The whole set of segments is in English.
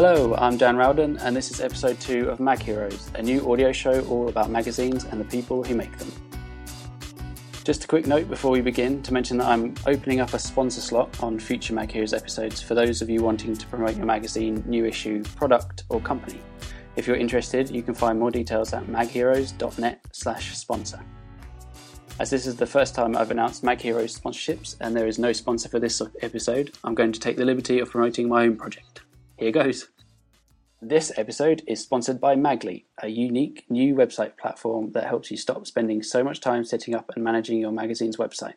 Hello, I'm Dan Rowden, and this is episode two of Mag Heroes, a new audio show all about magazines and the people who make them. Just a quick note before we begin to mention that I'm opening up a sponsor slot on future Mag Heroes episodes for those of you wanting to promote your magazine, new issue, product, or company. If you're interested, you can find more details at magheroes.net/sponsor. As this is the first time I've announced Mag Heroes sponsorships and there is no sponsor for this episode, I'm going to take the liberty of promoting my own project. Here goes. This episode is sponsored by Magly, a unique new website platform that helps you stop spending so much time setting up and managing your magazine's website.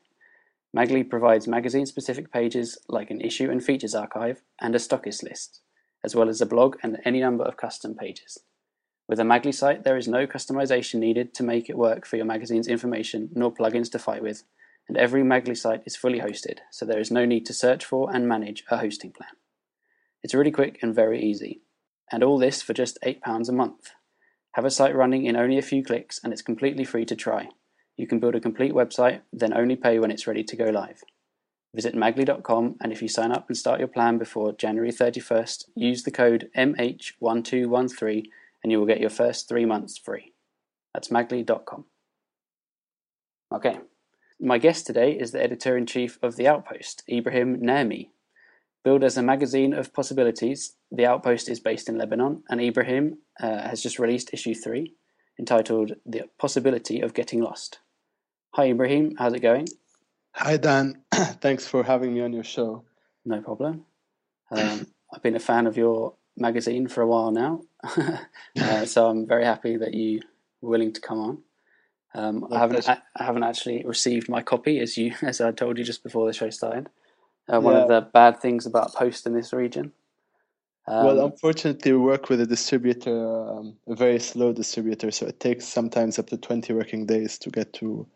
Magly provides magazine specific pages like an issue and features archive and a stockist list, as well as a blog and any number of custom pages. With a Magly site, there is no customization needed to make it work for your magazine's information nor plugins to fight with, and every Magly site is fully hosted, so there is no need to search for and manage a hosting plan. It's really quick and very easy. And all this for just £8 a month. Have a site running in only a few clicks and it's completely free to try. You can build a complete website, then only pay when it's ready to go live. Visit magly.com and if you sign up and start your plan before January 31st, use the code MH1213 and you will get your first three months free. That's magly.com. Okay. My guest today is the editor in chief of The Outpost, Ibrahim Nehme. Billed as a magazine of possibilities, The Outpost is based in Lebanon, and Ibrahim uh, has just released issue three, entitled The Possibility of Getting Lost. Hi, Ibrahim. How's it going? Hi, Dan. Thanks for having me on your show. No problem. Um, I've been a fan of your magazine for a while now, uh, so I'm very happy that you were willing to come on. Um, I haven't I, I haven't actually received my copy as you as I told you just before the show started. Uh, one Yeah. of the bad things about Post in this region. Um, well, unfortunately, we work with a distributor, um, a very slow distributor, so it takes sometimes up to 20 working days to get to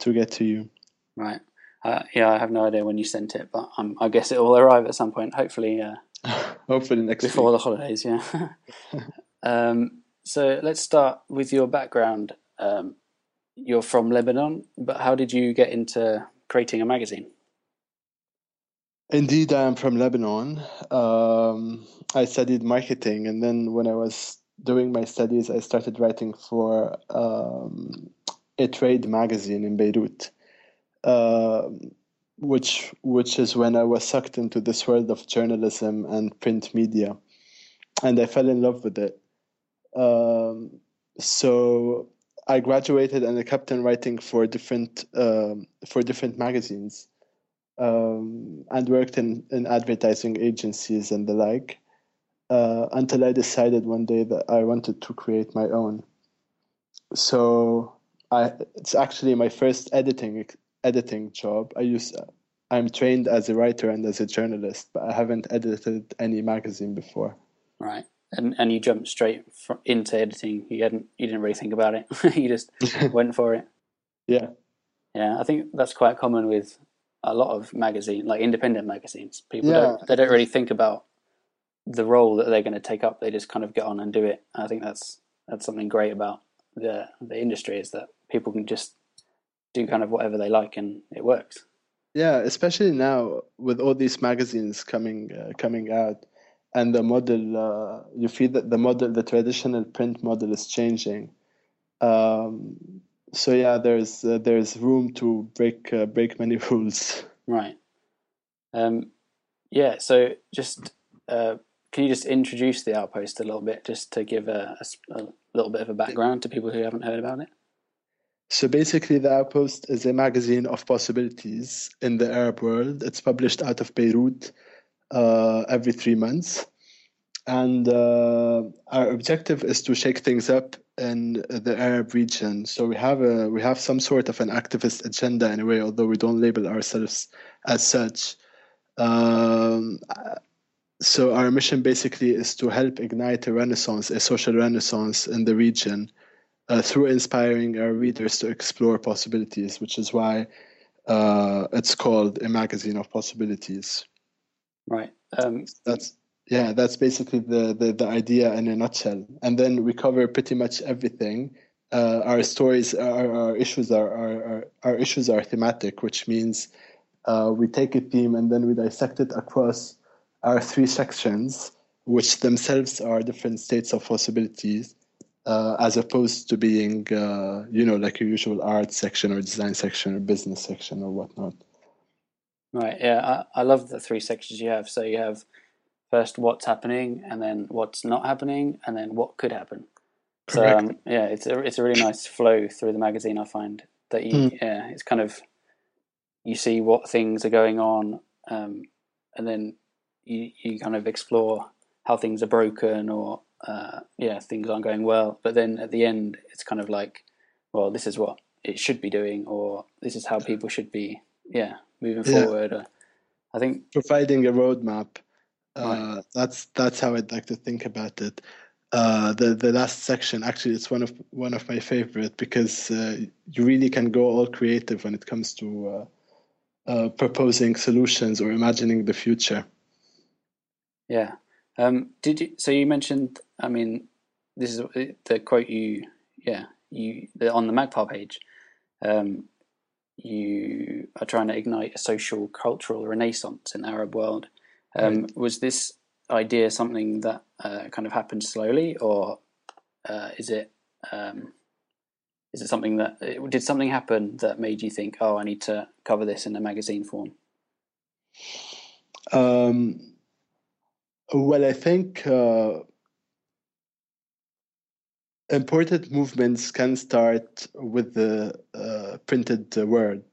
to get to you. right. Uh, yeah, I have no idea when you sent it, but um, I guess it will arrive at some point. Hopefully, uh, Hopefully next before week. the holidays. Yeah. um, so let's start with your background. Um, you're from Lebanon, but how did you get into creating a magazine? Indeed, I am from Lebanon. Um, I studied marketing, and then when I was doing my studies, I started writing for um, a trade magazine in Beirut, um, which which is when I was sucked into this world of journalism and print media, and I fell in love with it. Um, so I graduated and I kept on writing for different um, for different magazines um, and worked in, in advertising agencies and the like uh, until I decided one day that I wanted to create my own. So I, it's actually my first editing editing job. I use I'm trained as a writer and as a journalist, but I haven't edited any magazine before. Right. And and you jumped straight into editing. You hadn't. You didn't really think about it. you just went for it. Yeah, Yeah, I think that's quite common with a lot of magazine, like independent magazines. People Yeah. don't. They don't really think about the role that they're going to take up. They just kind of get on and do it. I think that's that's something great about the the industry is that people can just do kind of whatever they like and it works. yeah. Especially now with all these magazines coming uh, coming out, and the model, uh, you feel that the model, the traditional print model, is changing. Um, so yeah, there's uh, there's room to break uh, break many rules. Right. Um, yeah. So just uh, can you just introduce the outpost a little bit, just to give a little bit of a background to people who haven't heard about it? So basically, the Outpost is a magazine of possibilities in the Arab world. It's published out of Beirut uh, every three months. And uh, our objective is to shake things up in the Arab region. So we have a we have some sort of an activist agenda in a way, although we don't label ourselves as such. Um, so our mission basically is to help ignite a renaissance, a social renaissance in the region uh, through inspiring our readers to explore possibilities, which is why uh, it's called a magazine of possibilities. Right. Um, That's yeah, that's basically the, the, the idea in a nutshell. And then we cover pretty much everything. Uh, our stories, our, our issues are, are our issues are thematic, which means uh, we take a theme and then we dissect it across our three sections which themselves are different states of possibilities, uh, as opposed to being, uh, you know, like a usual art section or design section or business section or whatnot. Right. Yeah, I, I love the three sections you have. So you have first what's happening, and then what's not happening, and then what could happen. So um, yeah, it's a it's a really nice flow through the magazine. I find that you mm. yeah, it's kind of you see what things are going on, um, and then you you kind of explore how things are broken or uh, yeah things aren't going well. But then at the end, it's kind of like, well, this is what it should be doing, or this is how people should be yeah moving yeah. forward. Uh, I think providing a roadmap. Uh, right. That's that's how I'd like to think about it. Uh, the the last section actually it's one of one of my favorite because uh, you really can go all creative when it comes to uh, uh proposing solutions or imagining the future. Yeah. Um, did you? So you mentioned. I mean, this is the quote you. Yeah, you the, on the Magpile page. Um, you are trying to ignite a social cultural renaissance in the Arab world. Um, right. Was this idea something that uh, kind of happened slowly, or uh, is it um, is it something that did something happen that made you think, oh, I need to cover this in a magazine form? Um, well, I think uh, important movements can start with the uh, printed word.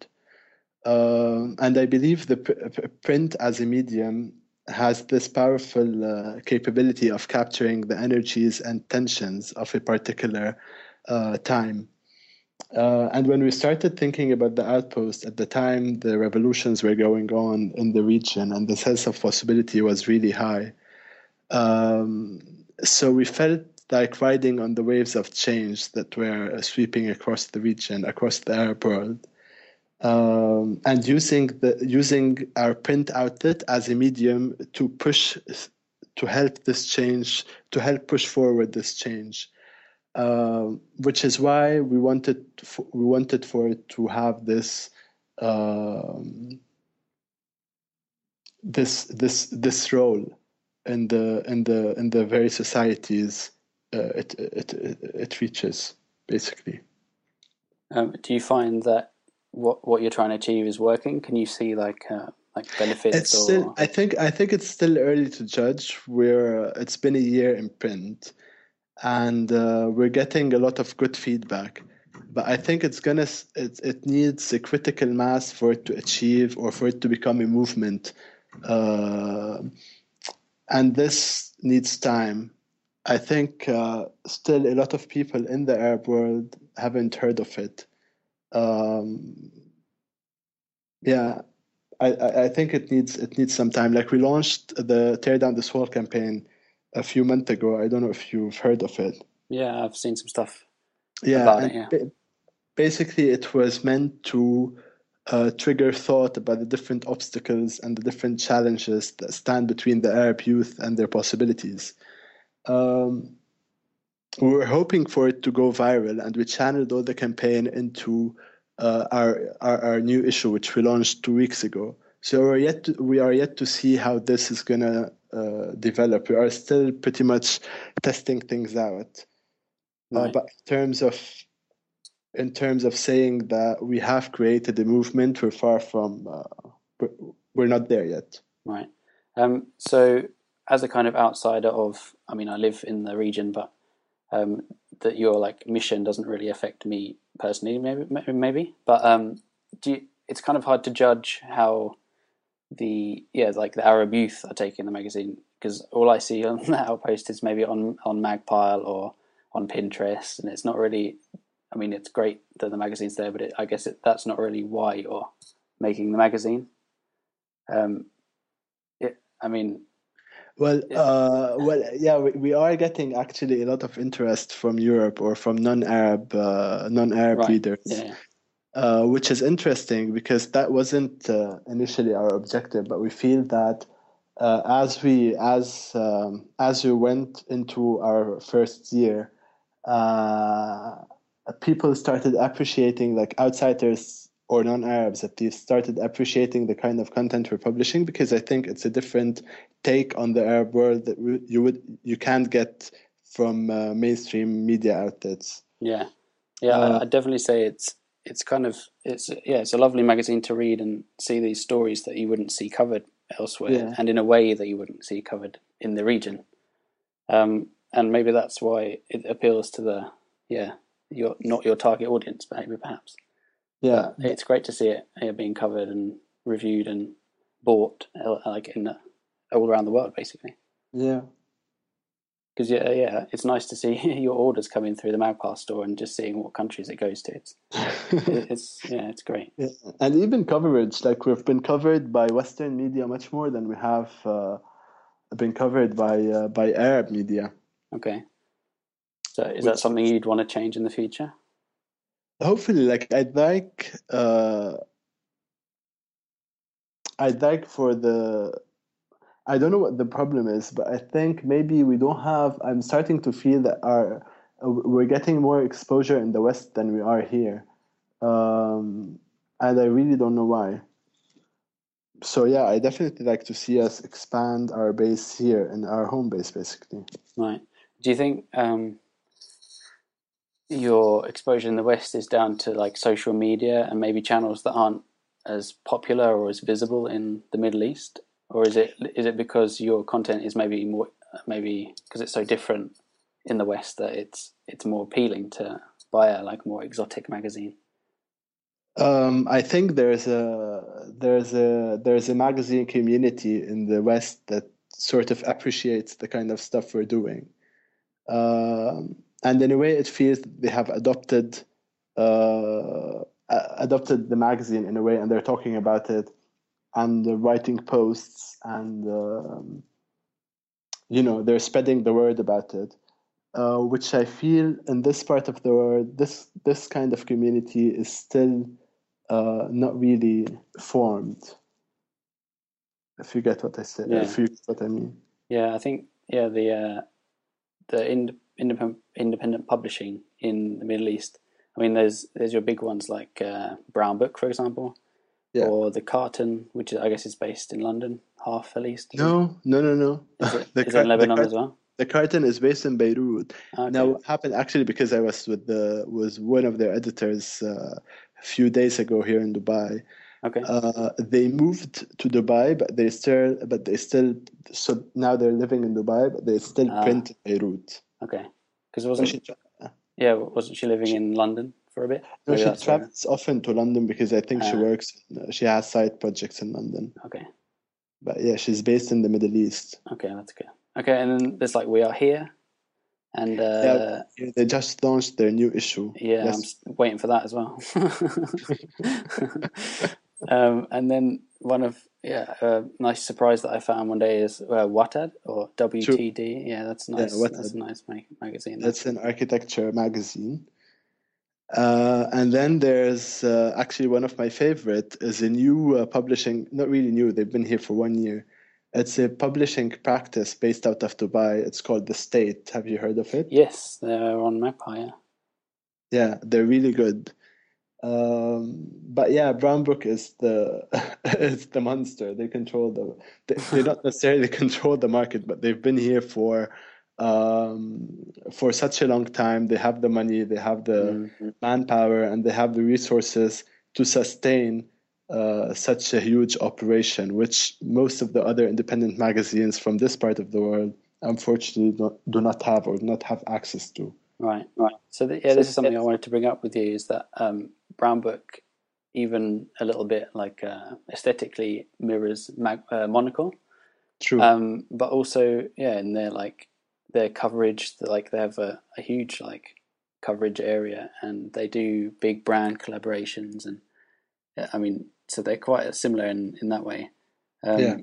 Uh, and I believe the pr- print as a medium has this powerful uh, capability of capturing the energies and tensions of a particular uh, time. Uh, and when we started thinking about the outpost at the time, the revolutions were going on in the region, and the sense of possibility was really high. Um, so we felt like riding on the waves of change that were sweeping across the region, across the Arab world, um, and using the using our print outlet as a medium to push to help this change, to help push forward this change. Uh, which is why we wanted for, we wanted for it to have this um, this this this role in the in the in the very societies uh, it, it, it, it reaches, basically. Um, do you find that what what you're trying to achieve is working? Can you see like uh, like benefits? It's or... still, I think I think it's still early to judge. We're it's been a year in print, and uh, we're getting a lot of good feedback. But I think it's gonna it, it needs a critical mass for it to achieve or for it to become a movement, uh, and this needs time I think uh, still a lot of people in the Arab world haven't heard of it. Um, yeah, I, I think it needs it needs some time. Like we launched the Tear Down This Wall campaign a few months ago. I don't know if you've heard of it. Yeah, I've seen some stuff. Yeah, it, yeah. basically, it was meant to uh, trigger thought about the different obstacles and the different challenges that stand between the Arab youth and their possibilities um, we were hoping for it to go viral, and we channeled all the campaign into uh, our, our, our new issue, which we launched two weeks ago. So we're yet to, we are yet to see how this is gonna uh, develop. We are still pretty much testing things out. Uh, right. Uh, but in terms of in terms of saying that we have created a movement, we're far from uh, we're not there yet. Right. Um, so as a kind of outsider of, I mean, I live in the region, but um, that your like mission doesn't really affect me personally, maybe, maybe. But um, do you, it's kind of hard to judge how the yeah, like the Arab youth are taking the magazine because all I see on the outpost is maybe on on Magpile or on Pinterest, and it's not really. I mean, it's great that the magazine's there, but it, I guess it, that's not really why you're making the magazine. Um, it, I mean, well, uh, well, yeah, we, we are getting actually a lot of interest from Europe or from non-Arab uh, non-Arab right. readers, yeah. uh, which is interesting because that wasn't uh, initially our objective, but we feel that uh, as we as um, as we went into our first year, uh, people started appreciating like outsiders or non-Arabs at least started appreciating the kind of content we're publishing because I think it's a different take on the Arab world that you would you can't get from uh, mainstream media outlets. Yeah, yeah, uh, I, would definitely say it's it's kind of it's yeah it's a lovely magazine to read and see these stories that you wouldn't see covered elsewhere yeah. and in a way that you wouldn't see covered in the region. Um, and maybe that's why it appeals to the yeah your not your target audience, maybe perhaps. Yeah, it's great to see it here being covered and reviewed and bought uh, like in the, all around the world, basically. Yeah, because yeah, yeah, it's nice to see your orders coming through the Magpile store and just seeing what countries it goes to. It's, it's yeah, it's great. Yeah. And even coverage, like we've been covered by Western media much more than we have uh, been covered by uh, by Arab media. Okay, so is Which, that something you'd want to change in the future? Hopefully, like I'd like, uh, I'd like for the I don't know what the problem is, but I think maybe we don't have. I'm starting to feel that our we're getting more exposure in the West than we are here, um, and I really don't know why. So yeah, I definitely like to see us expand our base here in our home base, basically. Right. Do you think um, your exposure in the West is down to like social media and maybe channels that aren't as popular or as visible in the Middle East? or is it is it because your content is maybe more maybe because it's so different in the West that it's it's more appealing to buy a like more exotic magazine? Um, I think there's a there's a there's a magazine community in the West that sort of appreciates the kind of stuff we're doing, um, and in a way, it feels they have adopted uh, adopted the magazine in a way, and they're talking about it and writing posts and um, you know they're spreading the word about it uh, which i feel in this part of the world this this kind of community is still uh, not really formed if you get what i said yeah. if you get what i mean yeah i think yeah the uh, the ind- independent independent publishing in the middle east i mean there's there's your big ones like uh, brown book for example yeah. or the Carton, which I guess is based in London, half at least. No, no, no, no. Is it, the is car- it in Lebanon as well? The Carton is based in Beirut. Okay. Now, what happened actually because I was with the was one of their editors uh, a few days ago here in Dubai. Okay. Uh, they moved to Dubai, but they still, but they still, so now they're living in Dubai, but they still ah. print in Beirut. Okay. Because wasn't she, yeah, wasn't she living in London? for a bit? No, Maybe she travels often to London because I think uh, she ah. works. She has side projects in London. Okay. But yeah, she's based in the Middle East. Okay, that's good. Okay, and then there's like we are here, and uh, yeah, they just launched their new issue. Yeah, yes. I'm waiting for that as well. um, and then one of yeah, a nice surprise that I found one day is uh, Watad or WTD. True. Yeah, that's nice. Yeah, that's a nice mag- magazine. That's an architecture magazine. Uh, and then there's uh, actually one of my favorite is a new uh, publishing, not really new, they've been here for one year. It's a publishing practice based out of Dubai. It's called The State. Have you heard of it? Yes, they're on Magpile. Yeah, they're really good. Um, but yeah, Brown Book is the is the monster. They control the. They, they don't necessarily control the market, but they've been here for um, for such a long time. They have the money, they have the mm-hmm. manpower, and they have the resources to sustain uh, such a huge operation, which most of the other independent magazines from this part of the world unfortunately not, do not have or do not have access to. Right, right. So the, yeah, this is something I wanted to bring up with you is that um, Brown Book, even a little bit like uh, aesthetically mirrors Mag- uh, Monocle. True. Um, but also, yeah, and they're like their coverage. Like they have a, a huge like coverage area, and they do big brand collaborations, and I mean, so they're quite similar in in that way. Um, yeah.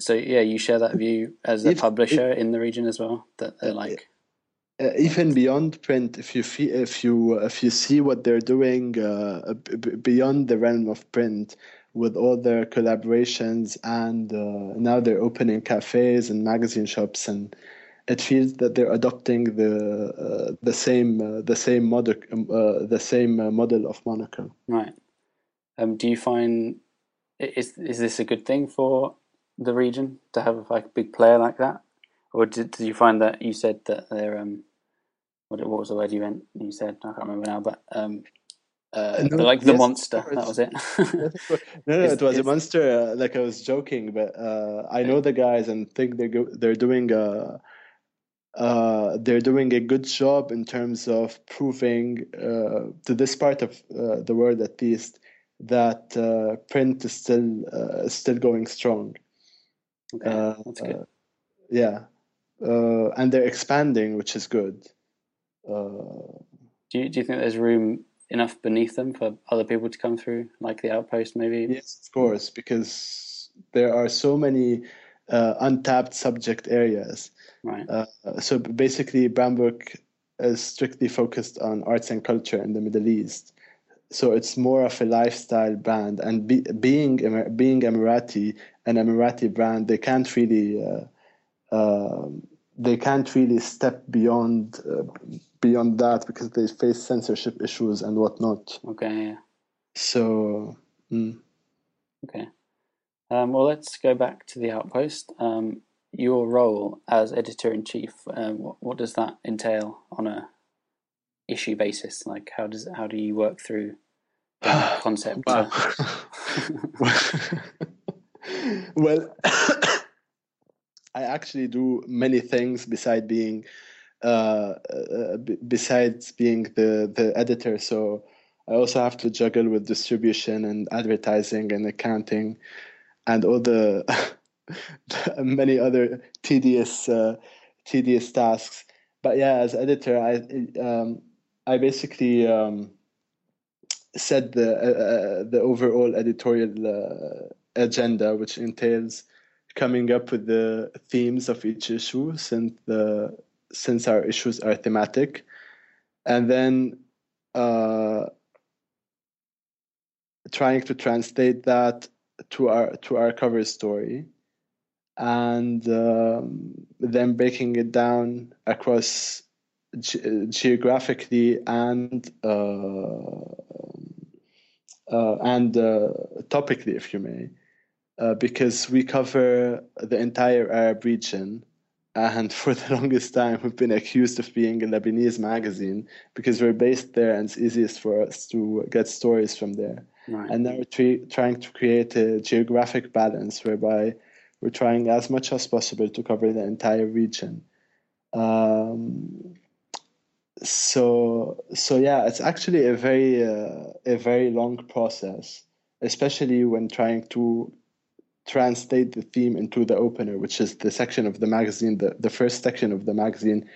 So yeah, you share that view as a if, publisher if, in the region as well. That they're like. Uh, even beyond print, if you fee, if you if you see what they're doing uh, b- beyond the realm of print, with all their collaborations, and uh, now they're opening cafes and magazine shops and it feels that they're adopting the uh, the same uh, the same model um, uh, the same model of Monocle. Right. Um, do you find is is this a good thing for the region to have like a big player like that, or did, did you find that you said that they're um, what what was the word you went you said I can't remember now, but um, uh, No, like the yes, monster that was it. No, no, Is- it was a monster. Uh, like I was joking, but uh, I know the guys and think they're go they're doing a uh, they're doing a good job in terms of proving uh, to this part of uh, the world at least that uh, print is still uh, still going strong. okay, Uh, that's good. uh, yeah, uh, and they're expanding, which is good. Uh, Do you do you think there's room enough beneath them for other people to come through, like the outpost maybe? Yes, of course, because there are so many uh, untapped subject areas. Right. Uh, so basically, Brownbook is strictly focused on arts and culture in the Middle East. So it's more of a lifestyle brand, and be, being being Emirati, an Emirati brand, they can't really uh, um they can't really step beyond uh, beyond that because they face censorship issues and whatnot. Okay. Yeah. So. mm. Okay. Um, well, let's go back to the outpost. Um, your role as editor in chief, uh, what, what does that entail on a issue basis? Like, how does how do you work through the concept? Wow. well, I actually do many things beside being uh, uh, b- besides being the the editor. So I also have to juggle with distribution and advertising and accounting and all the many other tedious uh, tedious tasks. But yeah, as editor, I um, I basically um, set the uh, uh, the overall editorial uh, agenda, which entails coming up with the themes of each issue, since the since our issues are thematic, and then uh, trying to translate that to our to our cover story, and um, then breaking it down across ge- geographically and uh, uh, and uh, topically, if you may, uh, because we cover the entire Arab region. And for the longest time, we've been accused of being a Lebanese magazine because we're based there and it's easiest for us to get stories from there. right. And now we're tre- trying to create a geographic balance whereby we're trying as much as possible to cover the entire region. Um, so so yeah, it's actually a very uh, a very long process, especially when trying to translate the theme into the opener, which is the section of the magazine, the, the first section of the magazine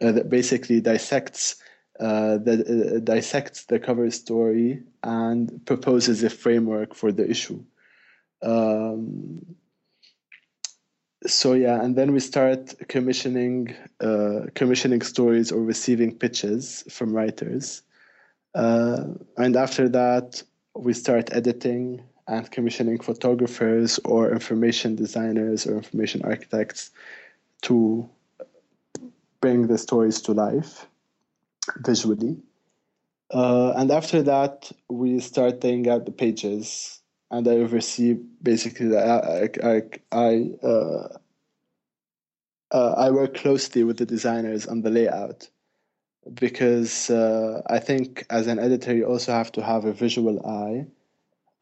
uh, that basically dissects uh, the, uh, dissects the cover story and proposes a framework for the issue. Um, so yeah, and then we start commissioning uh, commissioning stories or receiving pitches from writers, uh, and after that we start editing and commissioning photographers or information designers or information architects to bring the stories to life visually. Uh, and after that, we start laying out the pages, and I oversee basically I, I, I, uh, uh, I work closely with the designers on the layout because uh, I think as an editor, you also have to have a visual eye.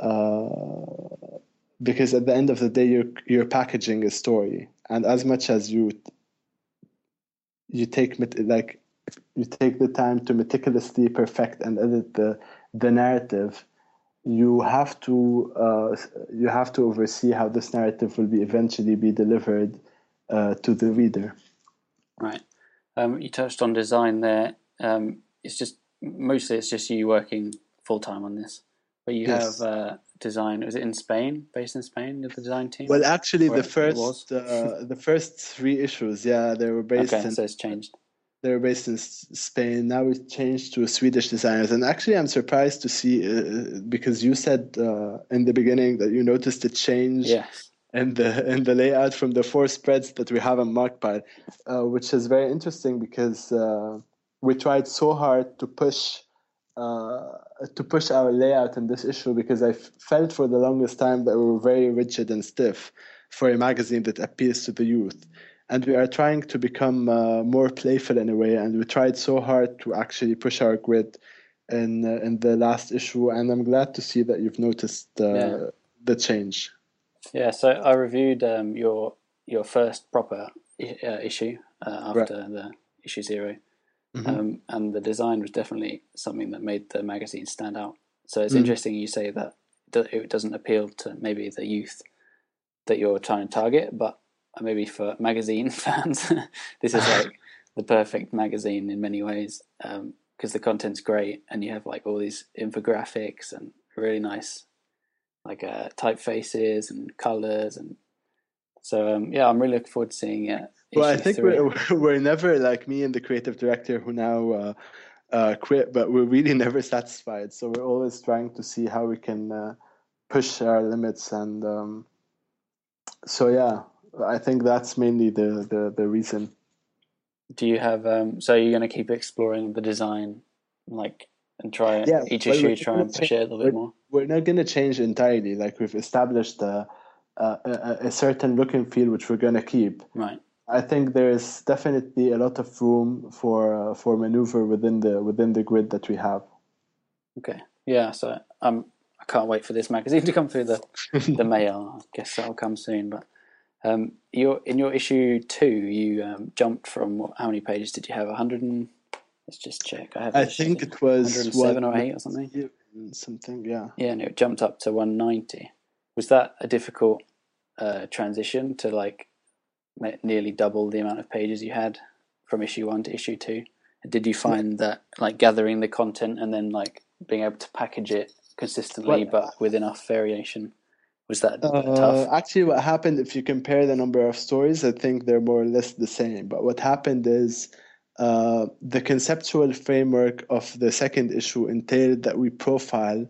Uh, because at the end of the day, you're you're packaging a story, and as much as you you take like you take the time to meticulously perfect and edit the the narrative, you have to uh, you have to oversee how this narrative will be eventually be delivered uh, to the reader. Right. Um, you touched on design there. Um, it's just mostly it's just you working full time on this, but you Yes. have uh, design. Is it in Spain? Based in Spain, the design team. Well, actually, the first uh, the first three issues, yeah, they were based okay, in so it's changed. they were based in Spain. Now it's changed to Swedish designers, and actually, I'm surprised to see uh, because you said uh, in the beginning that you noticed a change Yes. in the in the layout from the four spreads that we have on Magpile, uh, which is very interesting because uh, we tried so hard to push uh, to push our layout in this issue because I f- felt for the longest time that we were very rigid and stiff for a magazine that appeals to the youth. And we are trying to become uh, more playful in a way, and we tried so hard to actually push our grid in uh, in the last issue. And I'm glad to see that you've noticed uh, Yeah. the change. Yeah, so I reviewed um, your your first proper i- uh, issue uh, Right. after the issue 0 Mhm. um, and the design was definitely something that made the magazine stand out. So it's Mm. interesting you say that it doesn't appeal to maybe the youth that you're trying to target, but maybe for magazine fans, this is like the perfect magazine in many ways because the content's great and you have like all these infographics and really nice like uh, typefaces and colors and so um, yeah, I'm really looking forward to seeing it. Well, I think we're, we're never like me and the creative director who now uh, uh, quit, but we're really never satisfied. So we're always trying to see how we can uh, push our limits. And um, so, yeah, I think that's mainly the, the, the reason. Do you have um? So you're going to keep exploring the design, like, and try Yeah, each issue, try and push change- it a little bit more. We're not going to change entirely. Like we've established a, a, a, a certain look and feel which we're going to keep. Right. I think there is definitely a lot of room for uh, for maneuver within the within the grid that we have. Okay. Yeah. So um, I can't wait for this magazine to come through the the mail. I guess that'll come soon. But um, your in your issue two, you um, jumped from what, how many pages did you have? hundred and let's just check. I have. I think it was 107 or eight or something. Something, yeah. Yeah, and it jumped up to 190. Was that a difficult uh, transition to like nearly double the amount of pages you had from issue one to issue two? Did you find that like gathering the content and then like being able to package it consistently Well, but with enough variation was that Uh, tough? actually, what happened if you compare the number of stories, I think they're more or less the same. But what happened is uh, the conceptual framework of the second issue entailed that we profile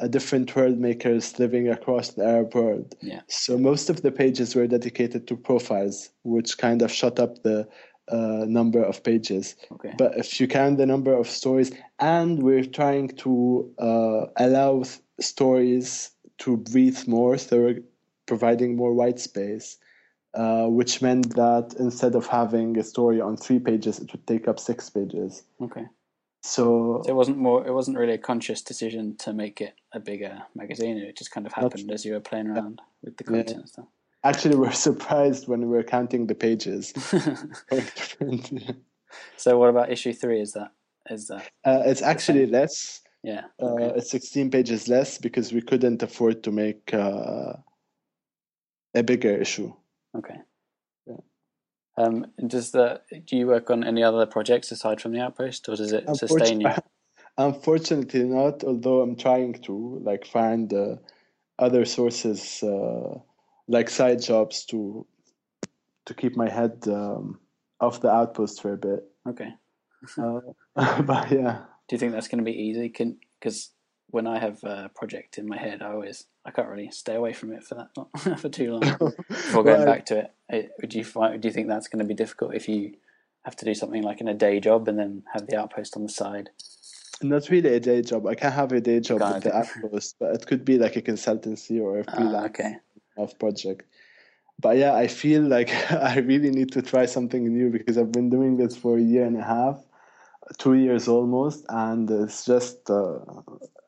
uh, different world makers living across the Arab world. Yeah. So most of the pages were dedicated to profiles, which kind of shot up the uh, number of pages. Okay. But if you count the number of stories, and we're trying to uh, allow th- stories to breathe more, so we're providing more white space, uh, which meant that instead of having a story on three pages, it would take up six pages. Okay. So, So it wasn't more. It wasn't really a conscious decision to make it a bigger magazine. It just kind of happened as you were playing around with the Yeah. content and stuff. actually, we're surprised when we were counting the pages. so what about issue three? Is that is that uh, it's actually less. yeah? Uh, It's 16 pages less because we couldn't afford to make uh, a bigger issue. Okay. Um, does the do you work on any other projects aside from the outpost, or does it sustain you? Unfortunately, unfortunately not, although I'm trying to like find uh, other sources uh, like side jobs to to keep my head um, off the outpost for a bit. Okay. Uh, but yeah, Do you think that's going to be easy? Can because when I have a project in my head, I always I can't really stay away from it for that long, for too long before going Well, back to it. it. Would you find? Do you think that's going to be difficult if you have to do something like in a day job and then have the outpost on the side? Not really a day job. I can't have a day job with the outpost, but it could be like a consultancy or a Ah, freelance okay. of project. But yeah, I feel like I really need to try something new because I've been doing this for a year and a half, two years almost, and it's just uh,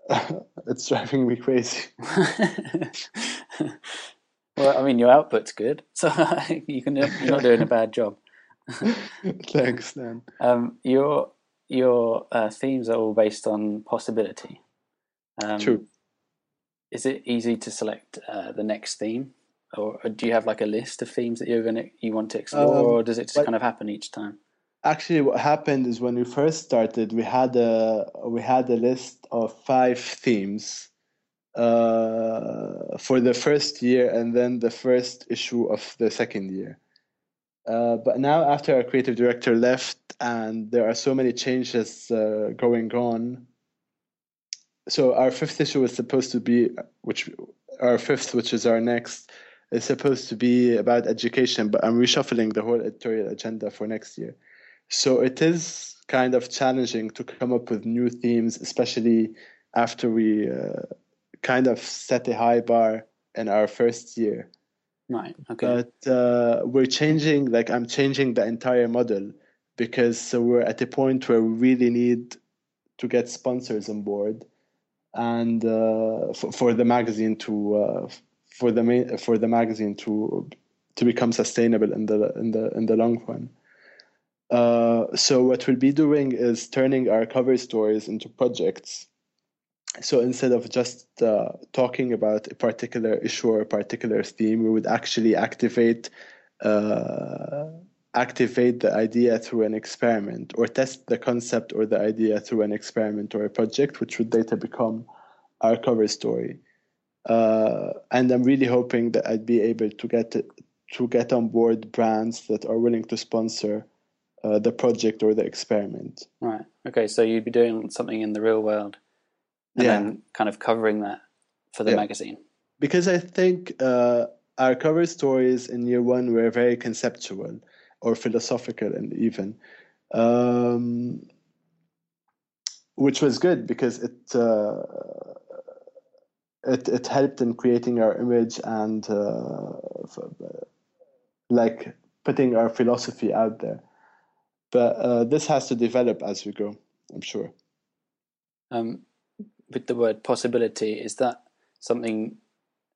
it's driving me crazy. well, I mean, your output's good, so you can. You're not doing a bad job. Thanks, Dan. Um, your your uh, themes are all based on possibility. Um, True. Is it easy to select uh, the next theme, or do you have like a list of themes that you're gonna you want to explore, Um, or does it just well- kind of happen each time? Actually, what happened is when we first started, we had a we had a list of five themes uh, for the first year, and then the first issue of the second year. Uh, but now, after our creative director left, and there are so many changes uh, going on, so our fifth issue is supposed to be, which our fifth, which is our next, is supposed to be about education. But I'm reshuffling the whole editorial agenda for next year. So it is kind of challenging to come up with new themes, especially after we uh, kind of set a high bar in our first year. Right. Okay. But uh, we're changing, like I'm changing the entire model because so we're at a point where we really need to get sponsors on board and uh, for, for the magazine to uh, for the ma- for the magazine to to become sustainable in the in the in the long run. Uh, so what we'll be doing is turning our cover stories into projects. So instead of just uh, talking about a particular issue or a particular theme, we would actually activate uh, activate the idea through an experiment or test the concept or the idea through an experiment or a project, which would later become our cover story. Uh, and I'm really hoping that I'd be able to get to get on board brands that are willing to sponsor uh, the project or the experiment. Right. Okay. So you'd be doing something in the real world, and yeah. then kind of covering that for the yeah. magazine. Because I think uh, our cover stories in year one were very conceptual or philosophical, and even. Um, which was good because it uh, it it helped in creating our image and uh, like putting our philosophy out there. But uh, this has to develop as we go, I'm sure. Um, with the word possibility, is that something?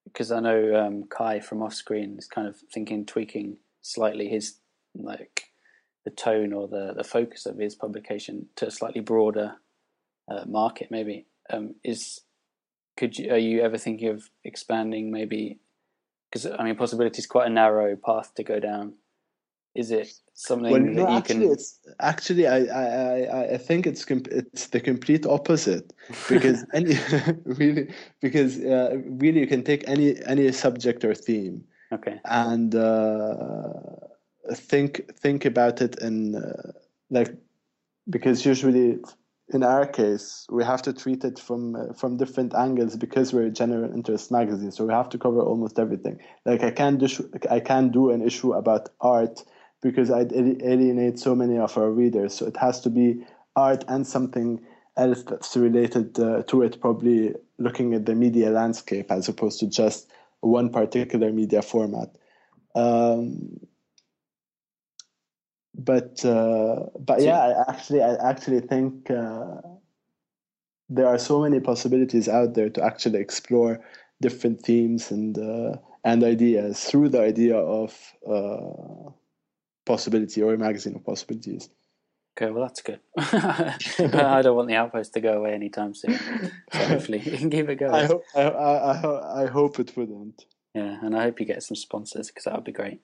Because I know um, Kai from Offscreen is kind of thinking, tweaking slightly his like the tone or the the focus of his publication to a slightly broader uh, market. Maybe um, is could you are you ever thinking of expanding maybe because I mean possibility is quite a narrow path to go down. Is it something well, no, actually, can? It's, actually, I, I, I think it's it's the complete opposite because any really because uh, really you can take any any subject or theme. Okay. And uh, think think about it in uh, like because usually in our case, we have to treat it from uh, from different angles because we're a general interest magazine. So we have to cover almost everything. Like I can't do I can't do an issue about art because I'd alienate so many of our readers. So it has to be art and something else that's related uh, to it. Probably looking at the media landscape as opposed to just one particular media format. Um, but uh, but yeah, I actually I actually think uh, there are so many possibilities out there to actually explore different themes and uh, and ideas through the idea of uh, possibility or a magazine of possibilities. Okay, well that's good. I don't want the outpost to go away anytime soon. So hopefully you can keep it going. I hope I, I, I hope it wouldn't. Yeah, and I hope you get some sponsors because that would be great.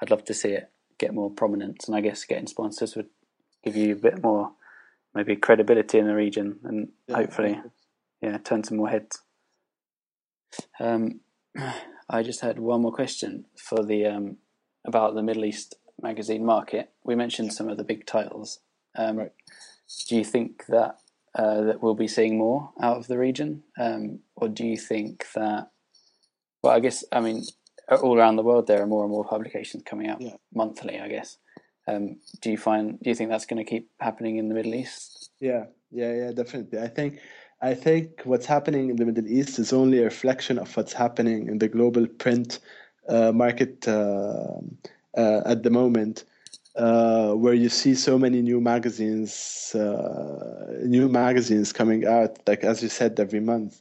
I'd love to see it get more prominence, and I guess getting sponsors would give you a bit more maybe credibility in the region, and yeah, hopefully, yeah, turn some more heads. Um, I just had one more question for the um, about the Middle East magazine market. We mentioned some of the big titles. Um, right. Do you think that uh, that we'll be seeing more out of the region, um, or do you think that? Well, I guess I mean all around the world there are more and more publications coming out yeah. monthly. I guess. Um, do you find? Do you think that's going to keep happening in the Middle East? Yeah, yeah, yeah, definitely. I think. I think what's happening in the Middle East is only a reflection of what's happening in the global print uh, market uh, uh, at the moment. Uh, where you see so many new magazines, uh, new magazines coming out, like as you said, every month.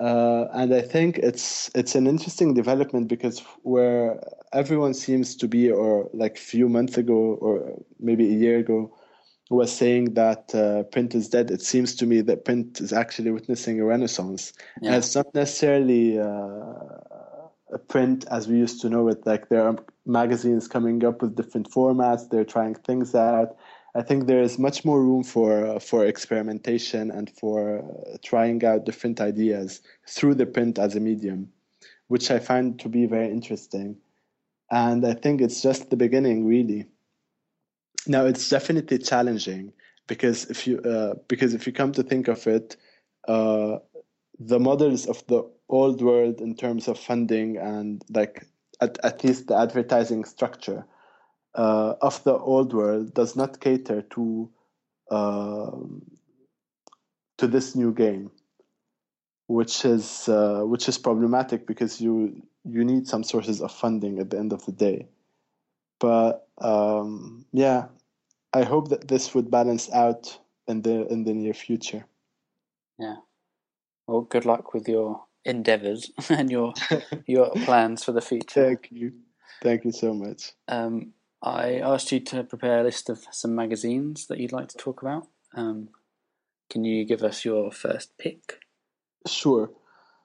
Uh, and I think it's it's an interesting development because where everyone seems to be, or like a few months ago, or maybe a year ago, was saying that uh, print is dead. It seems to me that print is actually witnessing a renaissance, yeah. and it's not necessarily uh, a print as we used to know it. Like there are magazines coming up with different formats. They're trying things out. I think there is much more room for for experimentation and for uh, trying out different ideas through the print as a medium, which I find to be very interesting. And I think it's just the beginning, really. Now it's definitely challenging because if you uh, because if you come to think of it, uh, the models of the old world in terms of funding and like at, at least the advertising structure uh, of the old world does not cater to um, to this new game, which is uh, which is problematic because you you need some sources of funding at the end of the day. But um, yeah, I hope that this would balance out in the in the near future. Yeah. Well, good luck with your endeavors and your your plans for the future. Thank you, thank you so much. Um, I asked you to prepare a list of some magazines that you'd like to talk about. Um, can you give us your first pick? Sure.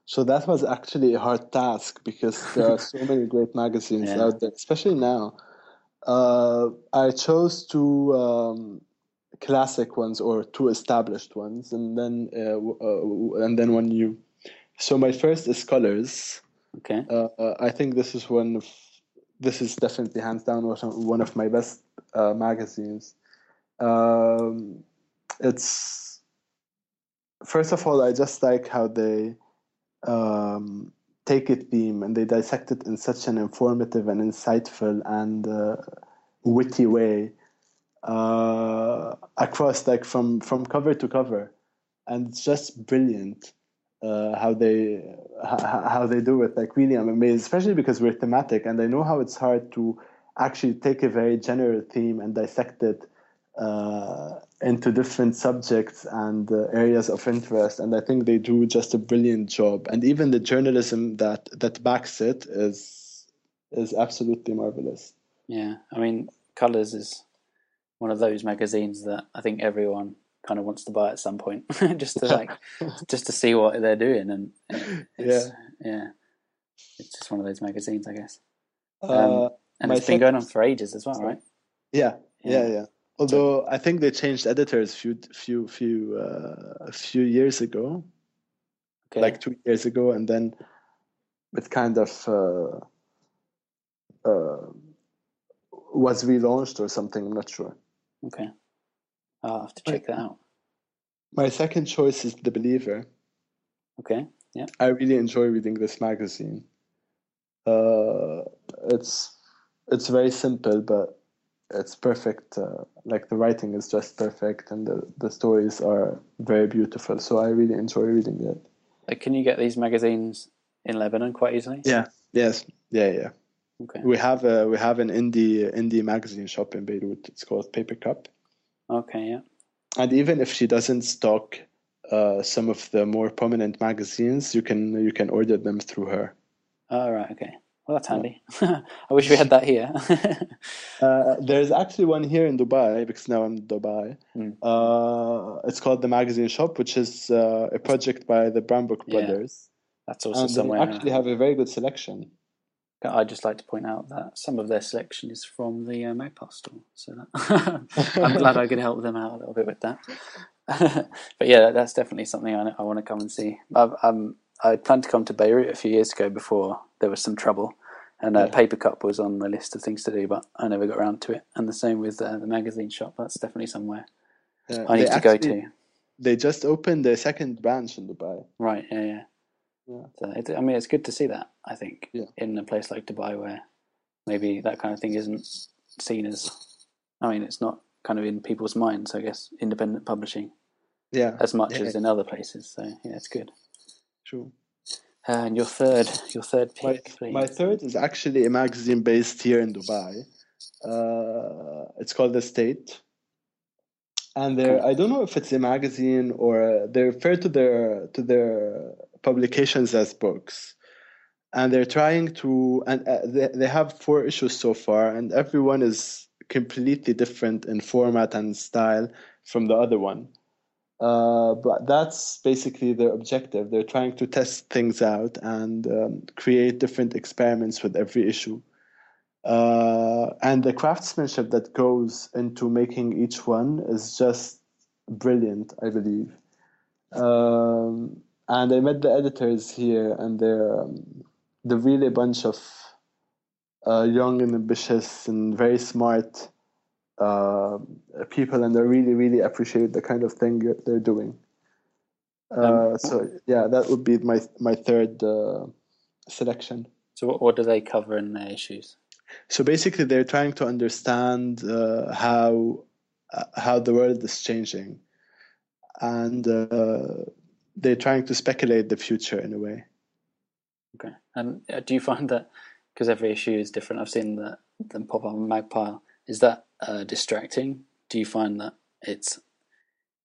So that was actually a hard task because there are so many great magazines Yeah. out there, especially now. Uh, I chose two um, classic ones or two established ones, and then uh, uh, and then one new. So my first is Colors. Okay. Uh, uh, I think this is one of this is definitely hands down one of- my best uh, magazines. Um, it's first of all, I just like how they um, take a theme and they dissect it in such an informative and insightful and uh, witty way uh, across like from from cover to cover, and it's just brilliant uh, how they how they do it. Like really, I'm amazed, especially because we're thematic, and I know how it's hard to actually take a very general theme and dissect it uh, into different subjects and uh, areas of interest. And I think they do just a brilliant job. And even the journalism that that backs it is is absolutely marvelous. Yeah. I mean, Colors is one of those magazines that I think everyone kind of wants to buy at some point, just to like, just to see what they're doing, and uh, it's, yeah, it's just one of those magazines, I guess. Uh, And My it's been going on for ages as well, right? yeah, Yeah. yeah, yeah. Although I think they changed editors few few few uh, a few years ago, Okay. like two years ago, and then it kind of uh, uh, was relaunched or something. I'm not sure. okay. I'll have to check that out. My second choice is The Believer. Okay. Yeah. I really enjoy reading this magazine. Uh, it's it's very simple, but it's perfect. Uh, like the writing is just perfect, and the, the stories are very beautiful. So I really enjoy reading it. Like, can you get these magazines in Lebanon quite easily? Yeah. Yes. Yeah. Yeah. Okay. We have a we have an indie indie magazine shop in Beirut. It's called Paper Cup. Okay. Yeah. and even if she doesn't stock uh, some of the more prominent magazines, you can you can order them through her. All right. Okay. Well, that's handy. I wish we had that here. Uh, there's actually one here in Dubai because now I'm in Dubai. Hmm. Uh, it's called the Magazine Shop, which is uh, a project by the Brownbook Yeah. brothers, that's also somewhere. and they actually have a very good selection. I'd just like to point out that some of their selection is from the uh, Magpile store, so that I'm glad I could help them out a little bit with that. but yeah, that's definitely something I, I want to come and see. I've, um, I planned to come to Beirut a few years ago before there was some trouble, and uh, Yeah. Paper Cup was on my list of things to do, but I never got around to it. And the same with uh, the magazine shop. That's definitely somewhere Uh, I need to go to. They just opened their second branch in Dubai. Right? Yeah, yeah. Yeah. So it, I mean, it's good to see that. I think Yeah. in a place like Dubai, where maybe that kind of thing isn't seen as. I mean, it's not kind of in people's minds. I guess independent publishing Yeah, as much Yeah. as in other places. So yeah, it's good. true. Uh, and your third, your third My, pick, please. my third is actually a magazine based here in Dubai. Uh, it's called The State. And they're, I don't know if it's a magazine or they refer to their to their publications as books. And they're trying to, and uh, they, they have four issues so far, and everyone is completely different in format and style from the other one. Uh, but that's basically their objective. They're trying to test things out and um, create different experiments with every issue. Uh, and the craftsmanship that goes into making each one is just brilliant, I believe. Um, and I met the editors here, and they're um, they're really a bunch of uh, young and ambitious and very smart uh, people, and I really, really appreciate the kind of thing that they're doing. Uh, Um, so yeah, that would be my my third uh, selection. so what, what do they cover in their issues? So basically, they're trying to understand uh, how uh, how the world is changing, and uh, they're trying to speculate the future in a way. Okay. And uh, do you find that because every issue is different? I've seen that them pop up on Magpile. Is that uh, distracting? Do you find that it's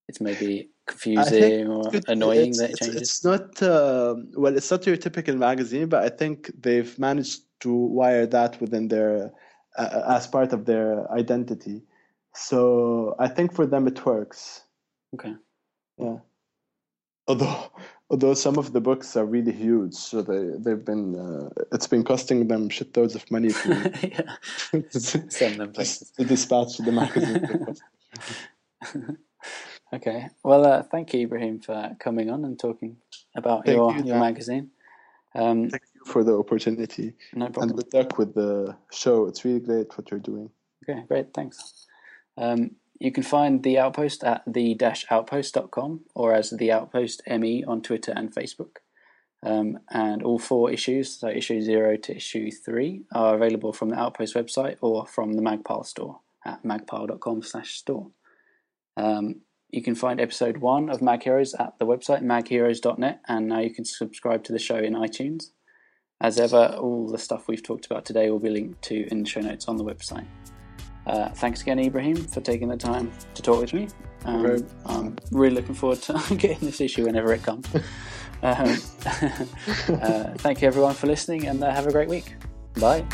it's maybe confusing or annoying that it changes? It's not uh, well. It's not your typical magazine, but I think they've managed to wire that within their uh, as part of their identity. So I think for them it works. Okay. Yeah. Although although some of the books are really huge, so they they've been uh, it's been costing them shitloads of money to, yeah. Send them places. to dispatch to the magazine. okay. Well, uh, thank you, Ibrahim, for coming on and talking about Thank your you, your magazine. Um, Thank you for the opportunity no and problem. good luck with the show. It's really great what you're doing. Okay, great, thanks. Um, you can find The Outpost at the-outpost.com or as The Outpost ME on Twitter and Facebook. Um, and all four issues, so issue 0 to issue 3, are available from the Outpost website or from the Magpile store at magpile.com slash store. Um, you can find episode 1 of Mag Heroes at the website magheroes.net and now you can subscribe to the show in iTunes. As ever, all the stuff we've talked about today will be linked to in the show notes on the website. Uh, thanks again, Ibrahim, for taking the time to talk with me. Um, I'm really looking forward to getting this issue whenever it comes. um, uh, thank you, everyone, for listening, and uh, have a great week. Bye.